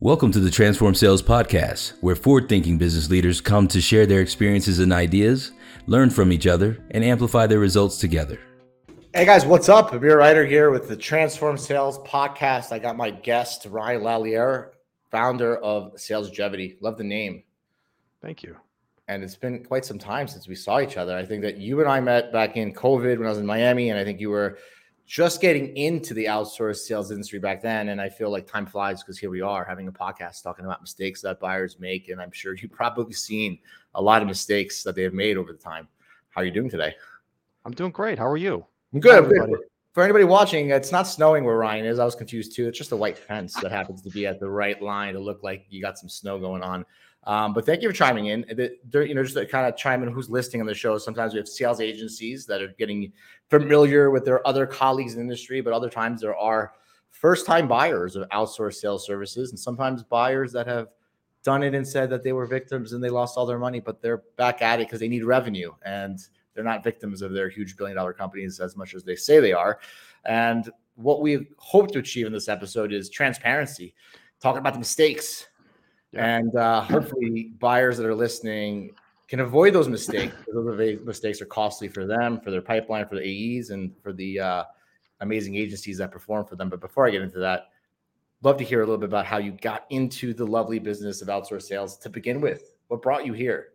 Welcome to the Transform Sales Podcast, where forward thinking business leaders come to share their experiences and ideas, learn from each other, and amplify their results together. Hey guys, what's up? Amir Reiter here with the Transform Sales Podcast. I got my guest, Ryan Lallier, founder of Salesgevity. Love the name. Thank you. And it's been quite some time since we saw each other. I think that you and I met back in COVID when I was in Miami, and I think you were just getting into the outsourced sales industry back then. And I feel like time flies because here we are having a podcast talking about mistakes that buyers make. And I'm sure you've probably seen a lot of mistakes that they have made over the time. How are you doing today? I'm doing great. How are you? I'm good. I'm good. For anybody watching, it's not snowing where Ryan is. I was confused too. It's just a white fence that happens to be at the right line to look like you got some snow going on. Um, but thank you for chiming in. You know, just to kind of chime in who's listening on the show. Sometimes we have sales agencies that are getting familiar with their other colleagues in the industry, but other times there are first time buyers of outsourced sales services, and sometimes buyers that have done it and said that they were victims and they lost all their money, but they're back at it because they need revenue and they're not victims of their huge billion dollar companies as much as they say they are. And what we hope to achieve in this episode is transparency, talking about the mistakes yeah. And uh, hopefully, buyers that are listening can avoid those mistakes. Those mistakes are costly for them, for their pipeline, for the AEs, and for the uh, amazing agencies that perform for them. But before I get into that, love to hear a little bit about how you got into the lovely business of outsourced sales to begin with. What brought you here?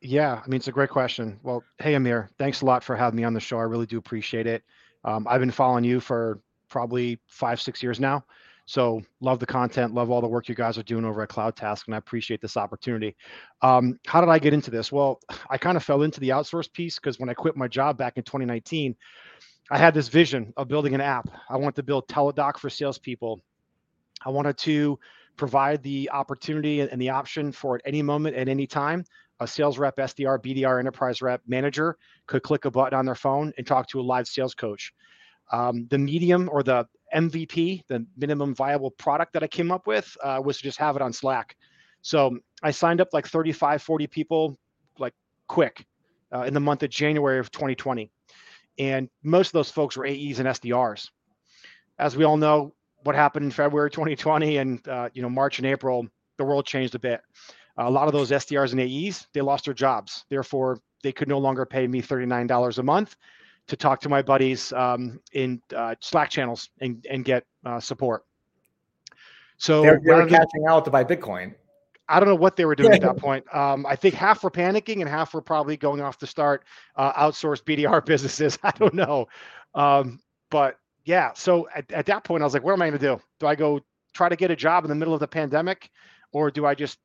Yeah, I mean, it's a great question. Well, hey, Amir, thanks a lot for having me on the show. I really do appreciate it. Um, I've been following you for probably five, six years now. So love the content, love all the work you guys are doing over at CloudTask, and I appreciate this opportunity. Um, how did I get into this? Well, I kind of fell into the outsource piece because when I quit my job back in 2019, I had this vision of building an app. I wanted to build Teladoc for salespeople. I wanted to provide the opportunity and the option for at any moment, at any time, a sales rep, SDR, BDR, enterprise rep, manager could click a button on their phone and talk to a live sales coach. Um, the medium or the MVP, the minimum viable product that I came up with, uh, was to just have it on Slack. So I signed up like 35, 40 people, like quick, uh, in the month of January of 2020. And most of those folks were AEs and SDRs. As we all know, what happened in February 2020 and uh, you know March and April, the world changed a bit. a lot of those SDRs and AEs, they lost their jobs. Therefore, they could no longer pay me $39 a month to talk to my buddies um, in uh, Slack channels and, and get uh, support. So they're, they're catching out to buy Bitcoin. I don't know what they were doing at that point. Um, I think half were panicking and half were probably going off to start uh, outsourced BDR businesses. I don't know. Um, but yeah, so at, at that point, I was like, what am I going to do? Do I go try to get a job in the middle of the pandemic or do I just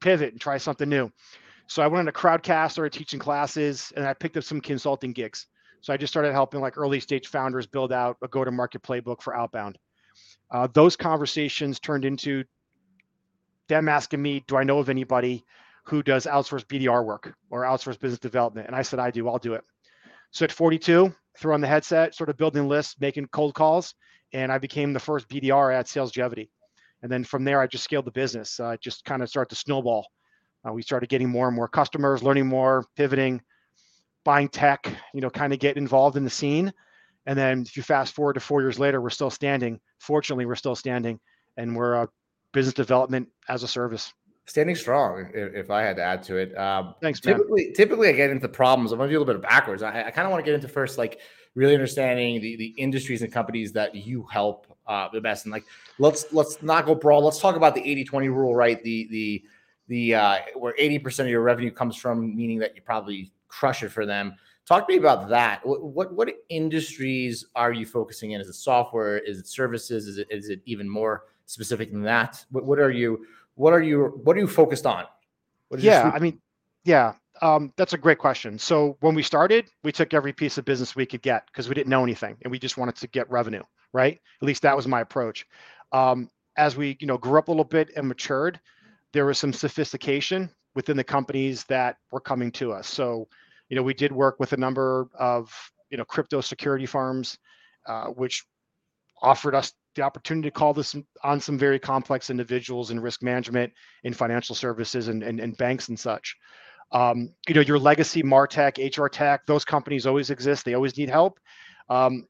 pivot and try something new? So I went into Crowdcast, started teaching classes, and I picked up some consulting gigs. So I just started helping like early stage founders build out a go to market playbook for outbound. Uh, those conversations turned into them asking me, Do I know of anybody who does outsourced BDR work or outsourced business development? And I said, I do, I'll do it. So at 42, threw on the headset, started building lists, making cold calls, and I became the first BDR at Salesgevity. And then from there, I just scaled the business. Uh, just kind of started to snowball. Uh, we started getting more and more customers, learning more, pivoting, buying tech, you know, kind of get involved in the scene. And then if you fast forward to four years later, we're still standing. Fortunately, we're still standing and we're a business development as a service. Standing strong, if, I had to add to it. Um, Thanks, man. Typically, typically I get into problems. I'm going to do a little bit of backwards. I, I kind of want to get into first, like really understanding the, the industries and companies that you help uh, the best. And like, let's let's not go broad. Let's talk about the 80 20 rule, right? The, the, the, uh, where 80% of your revenue comes from, meaning that you probably crush it for them. Talk to me about that. What, what, what industries are you focusing in? Is it software? Is it services? Is it is it even more specific than that? What, what are you what are you what are you focused on? yeah, I mean, yeah, um, that's a great question. So when we started, we took every piece of business we could get because we didn't know anything and we just wanted to get revenue, right? At least that was my approach. Um, as we you know grew up a little bit and matured, there was some sophistication within the companies that were coming to us. So you know, we did work with a number of, you know, crypto security firms, uh, which offered us the opportunity to call this on some very complex individuals in risk management, in financial services, and, and, and banks and such. Um, you know, your legacy Martech, HR Tech, those companies always exist. They always need help. Um,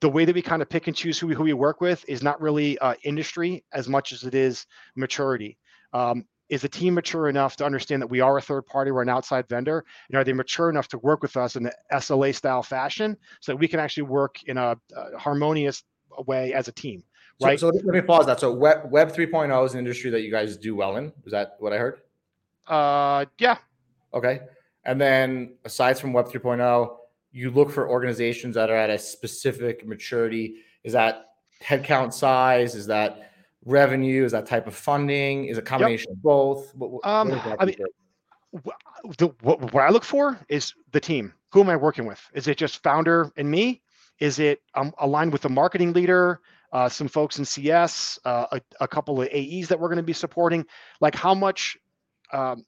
the way that we kind of pick and choose who we, who we work with is not really uh, industry as much as it is maturity. Um, is the team mature enough to understand that we are a third party, we're an outside vendor, and are they mature enough to work with us in the SLA style fashion so that we can actually work in a, a harmonious way as a team? Right. So, so, let me pause that. So Web Web 3.0 is an industry that you guys do well in. Is that what I heard? Uh, yeah. Okay. And then aside from Web 3.0, you look for organizations that are at a specific maturity. Is that headcount size? Is that revenue? Is that type of funding? Is a combination yep. of both? What, um, what I mean, the, what, what I look for is the team. Who am I working with? Is it just founder and me? Is it um, aligned with the marketing leader? Uh, some folks in CS, uh, a, a, couple of AEs that we're going to be supporting. Like how much um,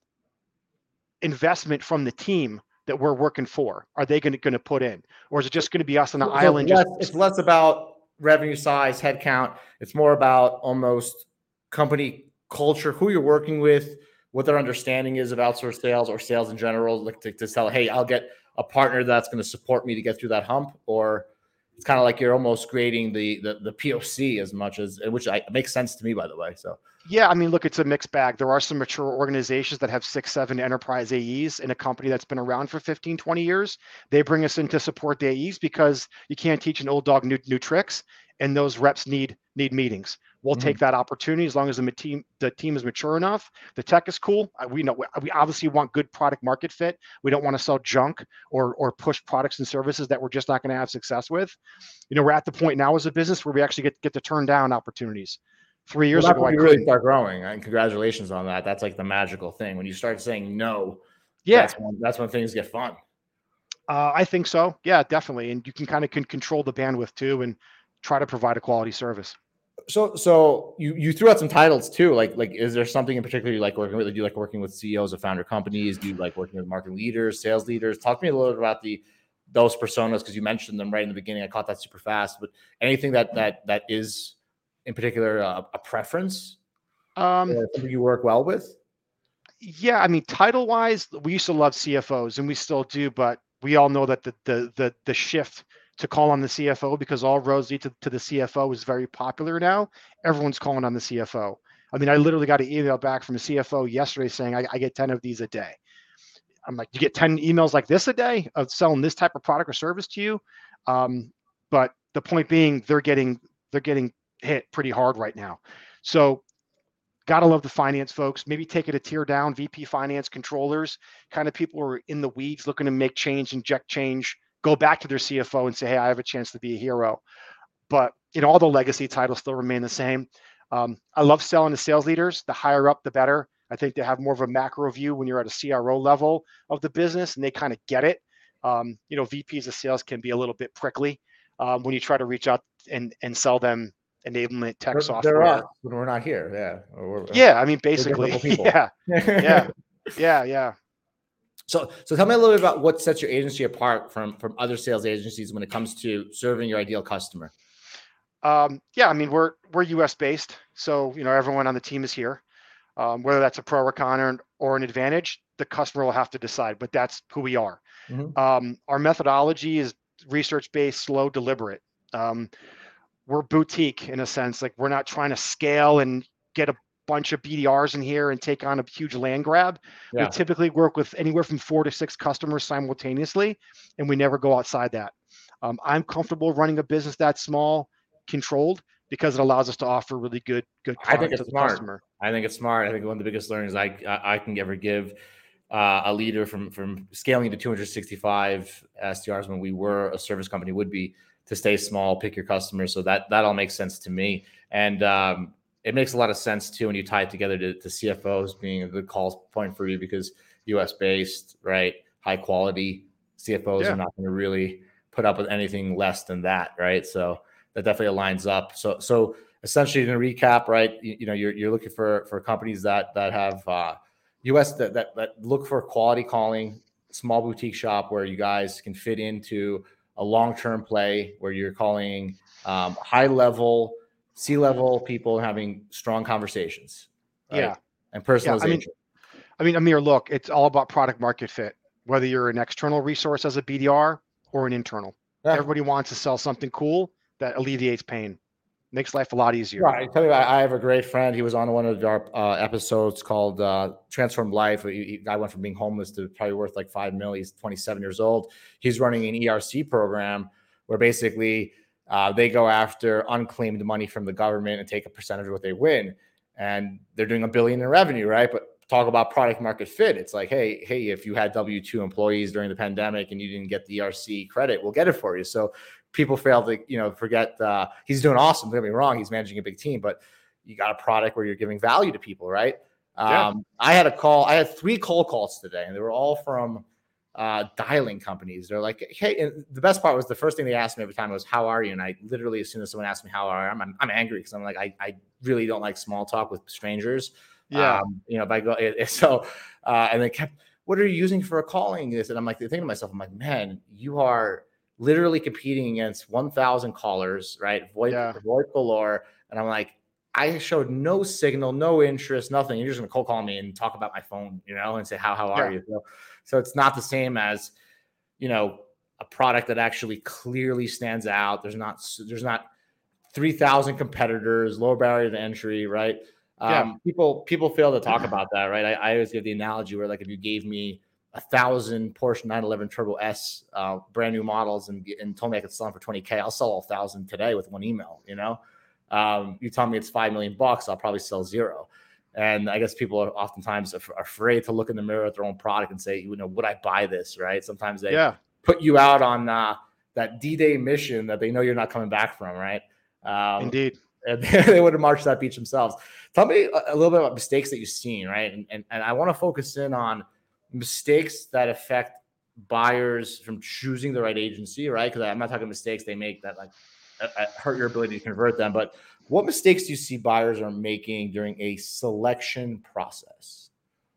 investment from the team that we're working for are they going to put in, or is it just going to be us on the so island? Less, just... It's less about revenue size, headcount. It's more about almost company culture, who you're working with, what their understanding is of outsourced sales or sales in general. Like to, to tell, hey, I'll get a partner that's going to support me to get through that hump, or it's kind of like you're almost creating the the, the POC as much as which I, makes sense to me, by the way. So yeah, I mean, look, it's a mixed bag. There are some mature organizations that have six, seven enterprise AEs in a company that's been around for 15, 20 years. They bring us in to support the AEs because you can't teach an old dog new, new tricks, and those reps need need meetings. We'll mm-hmm. take that opportunity as long as the team the team is mature enough. The tech is cool. We know we obviously want good product market fit. We don't want to sell junk or or push products and services that we're just not going to have success with. You know, we're at the point now as a business where we actually get get to turn down opportunities three years well, ago. I really start growing, and congratulations on that. That's like the magical thing when you start saying no. Yeah, that's when, that's when things get fun. Uh, I think so. Yeah, definitely, and you can kind of can control the bandwidth too, and try to provide a quality service. So, so you you threw out some titles too. Like, like is there something in particular you like working with? Do you like working with CEOs of founder companies? Do you like working with market leaders, sales leaders? Talk to me a little bit about the those personas because you mentioned them right in the beginning. I caught that super fast. But anything that that that is in particular uh, a preference? Um, something you work well with? Yeah, I mean, title wise, we used to love CFOs, and we still do, but we all know that the the the, the shift to call on the CFO because all roads lead to, to the CFO is very popular now. Everyone's calling on the CFO. I mean, I literally got an email back from a CFO yesterday saying I, I get 10 of these a day. I'm like, you get 10 emails like this a day of selling this type of product or service to you. Um, but the point being, they're getting they're getting hit pretty hard right now. So gotta love the finance folks. Maybe take it a tier down, VP finance controllers, kind of people who are in the weeds looking to make change, inject change, go back to their CFO and say, hey, I have a chance to be a hero. But you know, all the legacy titles still remain the same. Um, I love selling to sales leaders. The higher up, the better. I think they have more of a macro view when you're at a CRO level of the business and they kind of get it. Um, you know, VPs of sales can be a little bit prickly um, when you try to reach out and, and sell them enablement tech there, software. There are when we're not here. Yeah. We're, yeah. I mean, basically. Yeah. yeah. Yeah. Yeah. So, so tell me a little bit about what sets your agency apart from from other sales agencies when it comes to serving your ideal customer. Um, yeah, I mean we're we're U.S. based, so you know everyone on the team is here. Um, whether that's a pro or con or, or, an advantage, the customer will have to decide. But that's who we are. Mm-hmm. Um, our methodology is research based, slow, deliberate. Um, we're boutique in a sense. Like we're not trying to scale and get a bunch of BDRs in here and take on a huge land grab. Yeah. We typically work with anywhere from four to six customers simultaneously, and we never go outside that. Um, I'm comfortable running a business that small, controlled, because it allows us to offer really good, good. I think it's smart. Customer. I think it's smart. I think one of the biggest learnings I I can ever give uh, a leader from from scaling to 265 SDRs when we were a service company would be to stay small, pick your customers. So that that all makes sense to me, and um, it makes a lot of sense too when you tie it together to, to CFOs being a good call point for you because U.S. based, right, high quality CFOs yeah. are not going to really put up with anything less than that, right? So that definitely aligns up. So so essentially, to recap, right, you, you know, you're you're looking for for companies that that have uh, U.S. That, that that look for quality calling, small boutique shop where you guys can fit into a long-term play where you're calling um, high-level, C-level people having strong conversations. Right? Yeah, and personalization. Yeah, I mean, I mean, Amir, look, it's all about product market fit. Whether you're an external resource as a BDR or an internal, yeah. everybody wants to sell something cool. that alleviates pain, makes life a lot easier. Right. Tell me, I have a great friend. He was on one of our uh, episodes called uh, "Transform Life." He, guy went from being homeless to probably worth like five million. He's 27 years old. He's running an ERC program where basically uh, they go after unclaimed money from the government and take a percentage of what they win. And they're doing a billion in revenue, right? But talk about product market fit. It's like, hey, hey, if you had W two employees during the pandemic and you didn't get the ERC credit, we'll get it for you. So people fail to, you know, forget uh, he's doing awesome. Don't get me wrong, he's managing a big team, but you got a product where you're giving value to people, right? Yeah. Um, I had a call. I had three cold calls today, and they were all from uh, dialing companies. They're like, hey, the best part was the first thing they asked me every time was, how are you? And I literally, as soon as someone asked me how are I, I'm, I'm angry because I'm like, I, I really don't like small talk with strangers. Yeah. Um, you know, if I go, it, it, so, uh, and they kept, what are you using for a calling this? And I'm like, thinking to myself, I'm like, man, you are literally competing against 1,000 callers, right? VoIP, yeah. VoIP galore. And I'm like, I showed no signal, no interest, nothing. You're just gonna cold call me and talk about my phone, you know, and say how how are yeah. you? So, so it's not the same as, you know, a product that actually clearly stands out. There's not there's not three thousand competitors, low barrier to entry, right? Yeah. Um, people people fail to talk about that, right? I, I, always give the analogy where like if you gave me a thousand Porsche 911 Turbo S uh, brand new models and, and told me I could sell them for 20k, I'll sell a thousand today with one email. You know, um, you tell me it's five million bucks, I'll probably sell zero. And I guess people are oftentimes afraid to look in the mirror at their own product and say, you know, would I buy this? Right? Sometimes they yeah. put you out on uh, that D-Day mission that they know you're not coming back from. Right? Um, Indeed. And they would have marched that beach themselves. Tell me a, a little bit about mistakes that you've seen, right? And, and, and I want to focus in on mistakes that affect buyers from choosing the right agency, right? Because I'm not talking mistakes they make that like hurt your ability to convert them, but what mistakes do you see buyers are making during a selection process?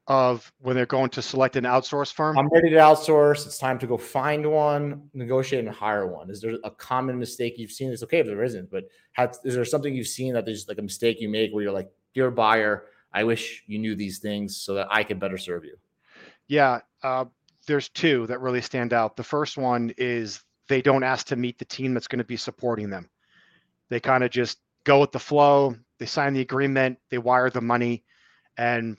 Of when they're going to select an outsource firm? I'm ready to outsource. It's time to go find one, negotiate, and hire one. Is there a common mistake you've seen? It's okay if there isn't, but has, is there something you've seen that there's like a mistake you make where you're like, dear buyer, I wish you knew these things so that I could better serve you? Yeah, uh, there's two that really stand out. The first one is they don't ask to meet the team that's going to be supporting them. They kind of just go with the flow. They sign the agreement, they wire the money. And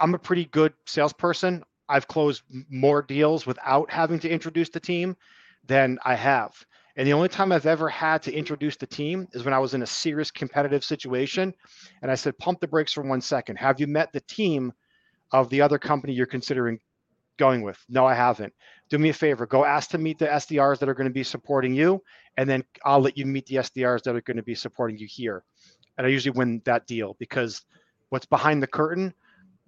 I'm a pretty good salesperson. I've closed more deals without having to introduce the team than I have. And the only time I've ever had to introduce the team is when I was in a serious competitive situation. And I said, pump the brakes for one second. Have you met the team of the other company you're considering going with? No, I haven't do me a favor, go ask to meet the SDRs that are going to be supporting you, and then I'll let you meet the SDRs that are going to be supporting you here. And I usually win that deal because what's behind the curtain,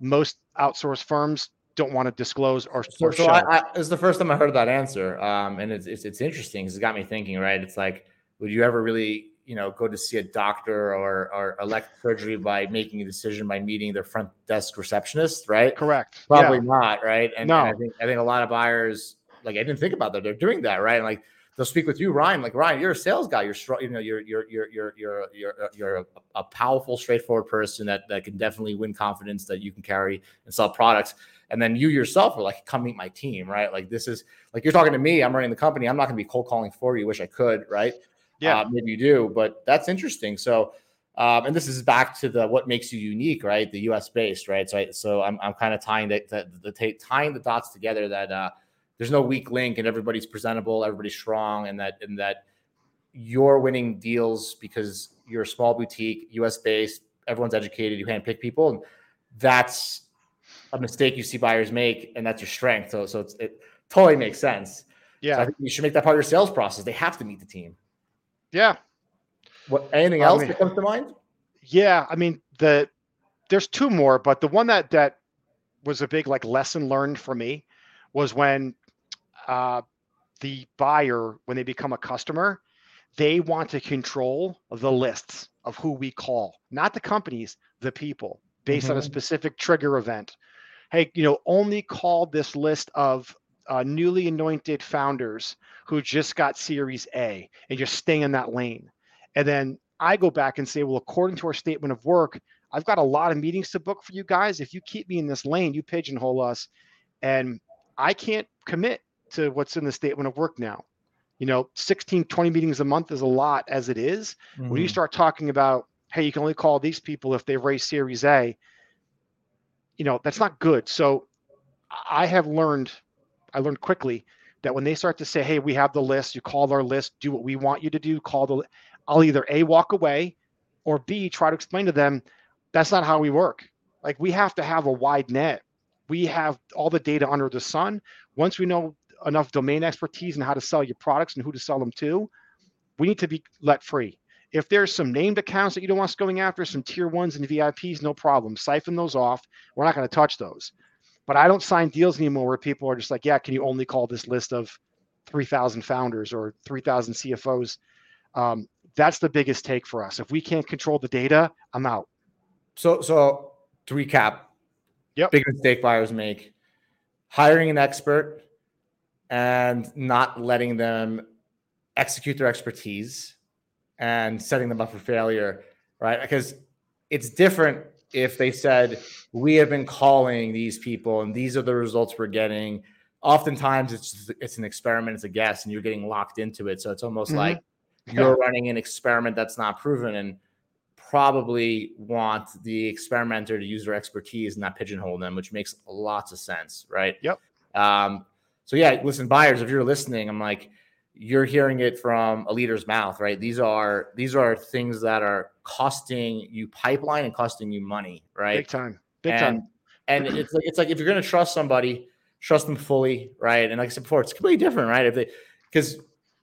most outsourced firms don't want to disclose or, so, or so I, I, it's the first time I heard that answer, um, and it's, it's it's interesting. It's got me thinking. Right? It's like, would you ever really you know go to see a doctor or or elect surgery by making a decision by meeting their front desk receptionist right? Correct. Probably yeah. not right? And, no. And I think I think a lot of buyers like I didn't think about that they're doing that right? And like they'll speak with you Ryan like Ryan you're a sales guy. You're strong you know you're you're you're you're you're you're, you're a, a powerful straightforward person that that can definitely win confidence that you can carry and sell products. And then you yourself are like come meet my team right? Like this is like you're talking to me i'm running the company i'm not going to be cold calling for you wish i could right yeah, uh, maybe you do, but that's interesting. So, um, and this is back to the what makes you unique, right? The U.S. based, right? So, I, so I'm, I'm kind of tying the, the, the, tying the dots together that uh, there's no weak link, and everybody's presentable, everybody's strong, and that and that you're winning deals because you're a small boutique, U.S. based, everyone's educated, you handpick people, and that's a mistake you see buyers make, and that's your strength. So, so it totally makes sense. Yeah, so I think you should make that part of your sales process. They have to meet the team. Yeah. What anything else I mean, that comes to mind? Yeah, I mean the there's two more, but the one that that was a big like lesson learned for me was when uh, the buyer when they become a customer, they want to control the lists of who we call, not the companies, the people, based mm-hmm. on a mm-hmm. specific trigger event. Hey, you know, only call this list of uh, newly anointed founders who just got Series A and just stay in that lane. And then I go back and say, well, according to our statement of work, I've got a lot of meetings to book for you guys. If you keep me in this lane, you pigeonhole us, and I can't commit to what's in the statement of work now. you know 16 20 meetings a month is a lot as it is. Mm-hmm. when you start talking about hey you can only call these people if they've raised series a you know that's not good so i have learned i learned quickly that when they start to say hey we have the list you call our list do what we want you to do call the i'll either a walk away or b try to explain to them that's not how we work like we have to have a wide net we have all the data under the sun once we know enough domain expertise and how to sell your products and who to sell them to we need to be let free if there's some named accounts that you don't want us going after, some tier ones and VIPs, no problem. Siphon those off. We're not going to touch those. But I don't sign deals anymore where people are just like, yeah, can you only call this list of 3,000 founders or 3,000 CFOs? Um, that's the biggest take for us. If we can't control the data, I'm out. So, so to recap, Yep. big mistake buyers make: hiring an expert and not letting them execute their expertise and setting them up for failure, right? Because it's different if they said, "We have been calling these people, and these are the results we're getting." Oftentimes, it's it's an experiment, it's a guess, and you're getting locked into it. So it's almost Mhm. like you're running an experiment that's not proven, and probably want the experimenter to use their expertise and not pigeonhole them, which makes lots of sense, right? Yep. Um, so yeah, listen, buyers, if you're listening, I'm like, you're hearing it from a leader's mouth, right? These are these are things that are costing you pipeline and costing you money, right? Big time. Big and, time. And it's like it's like if you're gonna trust somebody, trust them fully, right? And like I said before, it's completely different, right? If they because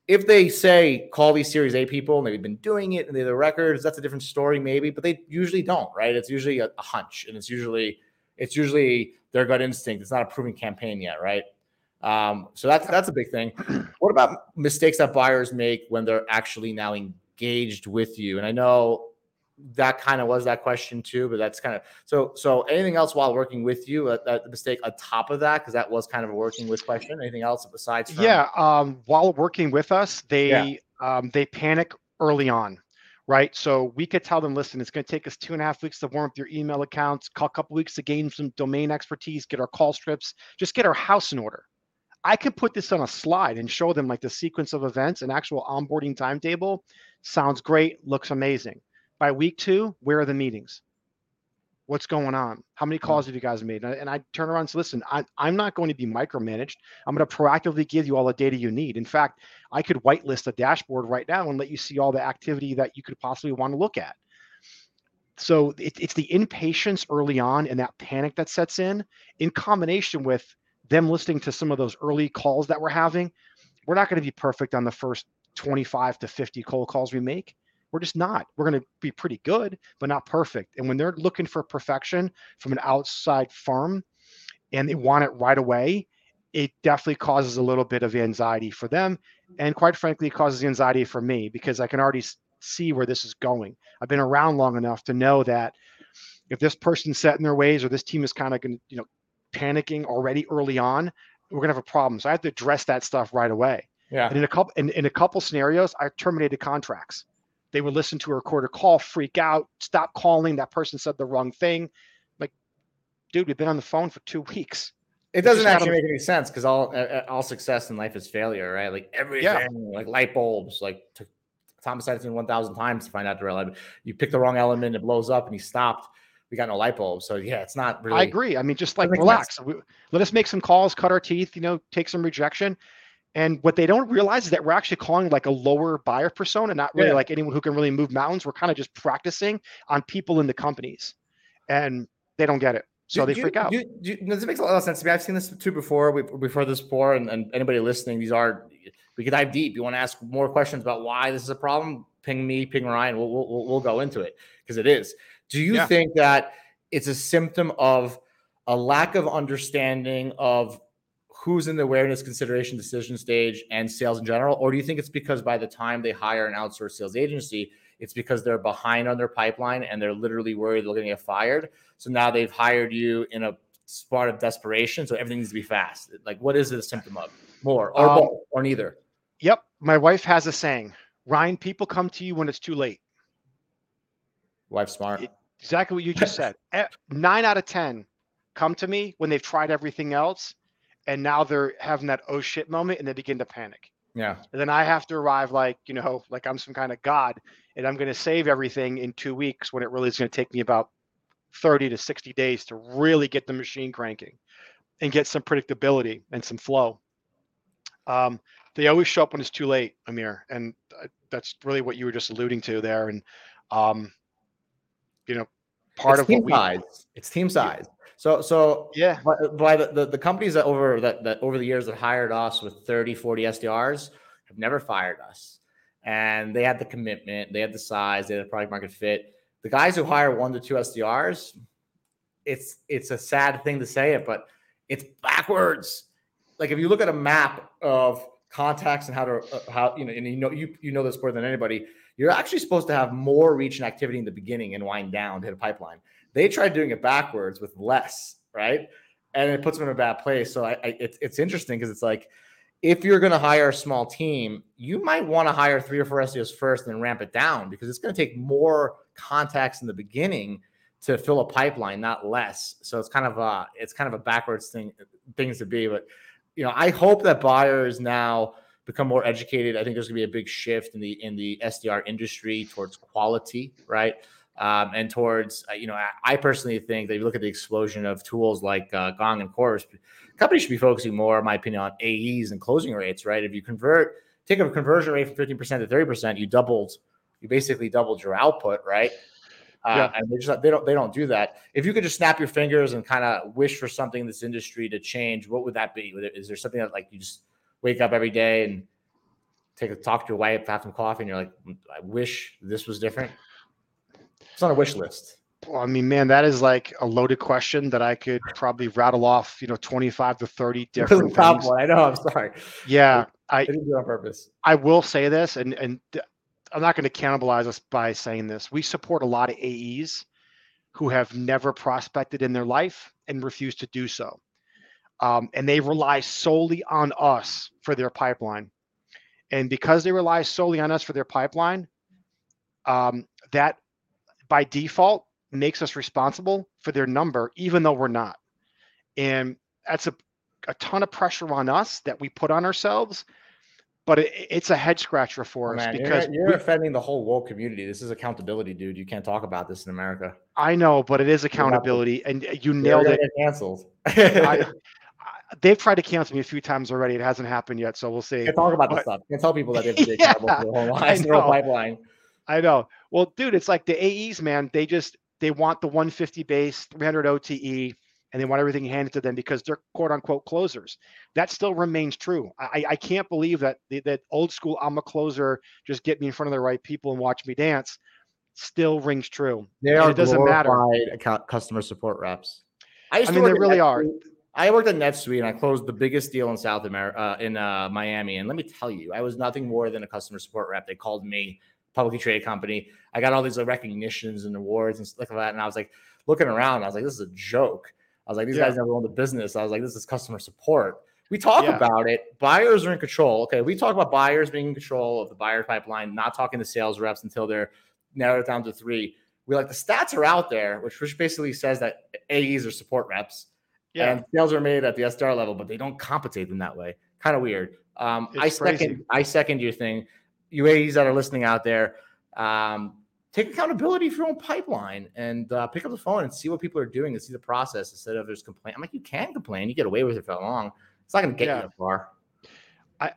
if they say call these Series A people and they've been doing it and they're the records, that's a different story, maybe, but they usually don't, right? It's usually a, a hunch and it's usually it's usually their gut instinct. It's not a proven campaign yet, right? Um, so that's that's a big thing. What about mistakes that buyers make when they're actually now engaged with you? And I know that kind of was that question too, but that's kind of so. So anything else while working with you? That, that mistake on top of that, because that was kind of a working with question. Anything else besides? From, Yeah. Um, while working with us, they Yeah. um, they panic early on, right? So we could tell them, listen, it's going to take us two and a half weeks to warm up your email accounts, a couple weeks to gain some domain expertise, get our call strips, just get our house in order. I could put this on a slide and show them like the sequence of events, an actual onboarding timetable. Sounds great, looks amazing. By week two, where are the meetings? What's going on? How many calls mm. have you guys made? And I, and I turn around and say, listen, I, I'm not going to be micromanaged. I'm going to proactively give you all the data you need. In fact, I could whitelist a dashboard right now and let you see all the activity that you could possibly want to look at. So it, it's the impatience early on and that panic that sets in, in combination with them listening to some of those early calls that we're having. We're not going to be perfect on the first 25 to 50 cold calls we make. We're just not. We're going to be pretty good, but not perfect. And when they're looking for perfection from an outside firm and they want it right away, it definitely causes a little bit of anxiety for them. And quite frankly, it causes anxiety for me because I can already see where this is going. I've been around long enough to know that if this person's set in their ways or this team is kind of going to, you know, panicking already early on, we're going to have a problem. So I have to address that stuff right away. Yeah. And in a couple in, in a couple scenarios, I terminated contracts. They would listen to a recorded call, freak out, stop calling. That person said the wrong thing. Like, dude, we've been on the phone for two weeks. It doesn't actually gotta- make any sense because all uh, all success in life is failure, right? Like everything, like light bulbs, like took Thomas Edison one thousand times to find out the real element. You pick the wrong element, it blows up, and he stopped. We got no light bulbs, so yeah, it's not really. I agree. I mean, just like relax. We, let us make some calls, cut our teeth, you know, take some rejection. And what they don't realize is that we're actually calling like a lower buyer persona, not really Yeah. like anyone who can really move mountains. We're kind of just practicing on people in the companies, and they don't get it, so Do- they do freak out. do you- do this makes a lot of sense to me. I've seen this too before. We, we've heard this before, and, and anybody listening, these are we could dive deep. You want to ask more questions about why this is a problem? Ping me, ping Ryan. We'll, we'll- we'll go into it because it is. Do you Yeah. think that it's a symptom of a lack of understanding of who's in the awareness consideration decision stage and sales in general, or do you think it's because by the time they hire an outsourced sales agency, it's because they're behind on their pipeline and they're literally worried they're going to get fired? So now they've hired you in a spot of desperation. So everything needs to be fast. Like, what is it a symptom of? More or Um, both or neither? Yep. My wife has a saying, Ryan, people come to you when it's too late. Wife smart. it- Exactly what you just said. Nine out of 10 come to me when they've tried everything else and now they're having that oh shit moment and they begin to panic. Yeah. And then I have to arrive like, you know, like I'm some kind of god and I'm going to save everything in two weeks when it really is going to take me about 30 to 60 days to really get the machine cranking and get some predictability and some flow. Um, they always show up when it's too late, Amir. And uh, that's really what you were just alluding to there. And, um, you know, part it's of team what We, it's team size. So, so yeah, by, by the, the, the companies that over that, that over the years that hired us with 30, 40 SDRs have never fired us. And they had the commitment, they had the size, they had the product market fit. The guys who hire one to two SDRs, it's it's a sad thing to say it, but it's backwards. Like if you look at a map of contacts and how to uh, how you know and you know you you know this more than anybody, you're actually supposed to have more reach and activity in the beginning and wind down to hit a pipeline. They tried doing it backwards with less, right? And it puts them in a bad place. So I, I it's it's interesting because it's like if you're going to hire a small team, you might want to hire three or four SEOs first and then ramp it down because it's going to take more contacts in the beginning to fill a pipeline, not less. So it's kind of a it's kind of a backwards thing things to be. But you know, I hope that buyers now become more educated. I think there's going to be a big shift in the in the SDR industry towards quality, right? Um, and towards uh, you know, I, I, personally think that if you look at the explosion of tools like uh, Gong and Chorus, companies should be focusing more, in my opinion, on AEs and closing rates, right? If you convert, take a conversion rate from 15% to 30%, you doubled, you basically doubled your output, right? Uh, yeah. and they just they don't they don't do that. If you could just snap your fingers and kind of wish for something in this industry to change, what would that be? Is there something that like you just wake up every day and take a talk to your wife, have some coffee, and you're like, mm, I wish this was different? It's on a wish list. Well, I mean, man, that is like a loaded question that I could probably rattle off, you know, 25 to 30 different things. One. I know. I'm sorry. Yeah. I, I didn't do it on purpose. I will say this, and, and I'm not going to cannibalize us by saying this. We support a lot of AEs who have never prospected in their life and refuse to do so. Um, and they rely solely on us for their pipeline. And because they rely solely on us for their pipeline, um, that by default makes us responsible for their number, even though we're not. And that's a, a ton of pressure on us that we put on ourselves. But it, it's a head scratcher for us man, because you're, you're we, offending the whole woke community. This is accountability, dude. You can't talk about this in America. I know, but it is accountability, and you nailed it. canceled. I, they've tried to cancel me a few times already. It hasn't happened yet, so we'll see. Can't talk about but, this stuff. Can't tell people that they have to be accountable yeah, for the whole line, the whole pipeline. I know. Well, dude, it's like the AEs, man. They just they want the 150 base, 300 OTE, and they want everything handed to them because they're quote unquote closers. That still remains true. I, I can't believe that that old school I'm a closer, just get me in front of the right people and watch me dance still rings true. They and are it doesn't matter. customer support reps. I, I mean, they really are. I worked at NetSuite and I closed the biggest deal in South America, uh, in uh, Miami. And let me tell you, I was nothing more than a customer support rep. They called me publicly traded company. I got all these recognitions and awards and stuff like that. And I was like looking around, I was like, this is a joke. I was like, these yeah. guys never owned a business. I was like, this is customer support. We talk yeah. about it. Buyers are in control. Okay. We talk about buyers being in control of the buyer pipeline, not talking to sales reps until they're narrowed down to three. We like the stats are out there, which, which basically says that AEs are support reps. Yeah. And sales are made at the SDR level, but they don't compensate them that way. Kind of weird. Um, I second crazy. I second your thing. UAEs that are listening out there, um, take accountability for your own pipeline and uh, pick up the phone and see what people are doing and see the process instead of just complain. I'm like, you can complain, you get away with it for long. It's not going to get yeah. you far. I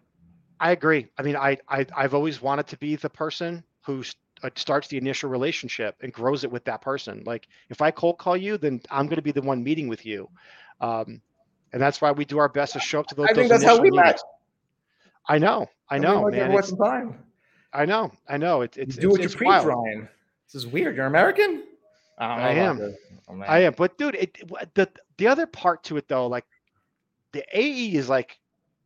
I agree. I mean, I, I I've always wanted to be the person who uh, starts the initial relationship and grows it with that person. Like if I cold call you, then I'm going to be the one meeting with you. Um, and that's why we do our best to show up to those. I think that's how we met. I know, I know, man. It's, time. I know, I know. It, it's you do it's, what you preach, wild. Ryan. This is weird. You're American. I, I am. Oh, I am. But dude, it, the the other part to it though, like the AE is like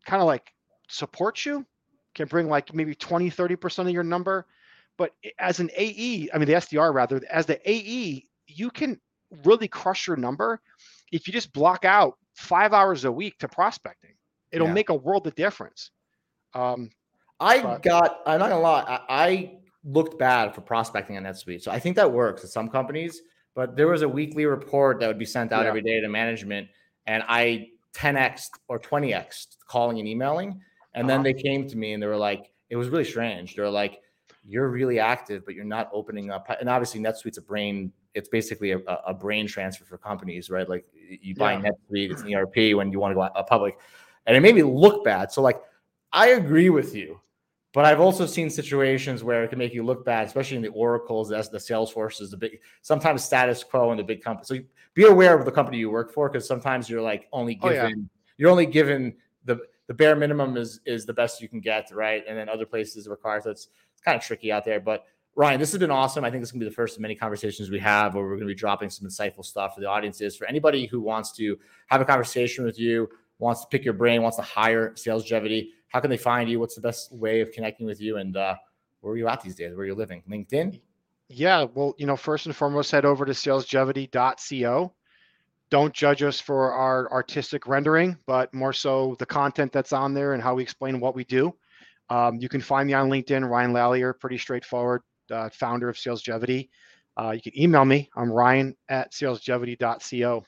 kind of like supports you, can bring like maybe 20, 30 percent of your number. But as an AE, I mean the SDR rather, as the AE, you can really crush your number if you just block out five hours a week to prospecting. It'll yeah. make a world of difference. Um, I but, got. I'm not gonna lie. I, I, looked bad for prospecting on NetSuite, so I think that works at some companies. But there was a weekly report that would be sent out yeah. every day to management, and I 10x or 20x calling and emailing, And then they came to me and they were like, it was really strange. They were like, you're really active, but you're not opening up. And obviously, NetSuite's a brain. It's basically a, a brain transfer for companies, right? Like you buy Yeah. NetSuite, it's an ERP when you want to go out uh, public, and it made me look bad. So like, I agree with you, but I've also seen situations where it can make you look bad, especially in the Oracles, as the Salesforce is the big. Sometimes status quo in the big company. So be aware of the company you work for, because sometimes you're like only Oh, given. yeah. You're only given the the bare minimum is is the best you can get, right? And then other places require. So it's it's kind of tricky out there. But Ryan, this has been awesome. I think this is gonna be the first of many conversations we have where we're gonna be dropping some insightful stuff for the audiences. For anybody who wants to have a conversation with you, wants to pick your brain, wants to hire Salesgevity, how can they find you? What's the best way of connecting with you? And uh, where are you at these days? Where are you living? LinkedIn? Yeah, well, you know, first and foremost, head over to salesgevity.co. Don't judge us for our artistic rendering, but more so the content that's on there and how we explain what we do. Um, you can find me on LinkedIn, Ryan Lallier, pretty straightforward, uh, founder of Salesgevity. Uh, you can email me. I'm Ryan at salesgevity.co.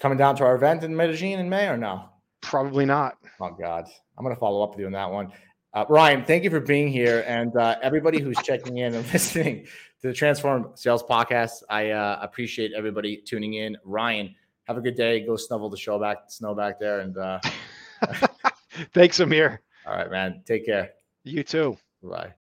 Coming down to our event in Medellin in May or no? Probably not. Oh God, I'm gonna follow up with you on that one. Uh, Ryan, thank you for being here, and uh, everybody who's checking in and listening to the Transform Sales Podcast. I uh, appreciate everybody tuning in. Ryan, have a good day. Go snuffle the show back, snow back there, and uh, Thanks, Amir. all right, man. Take care. You too. Bye.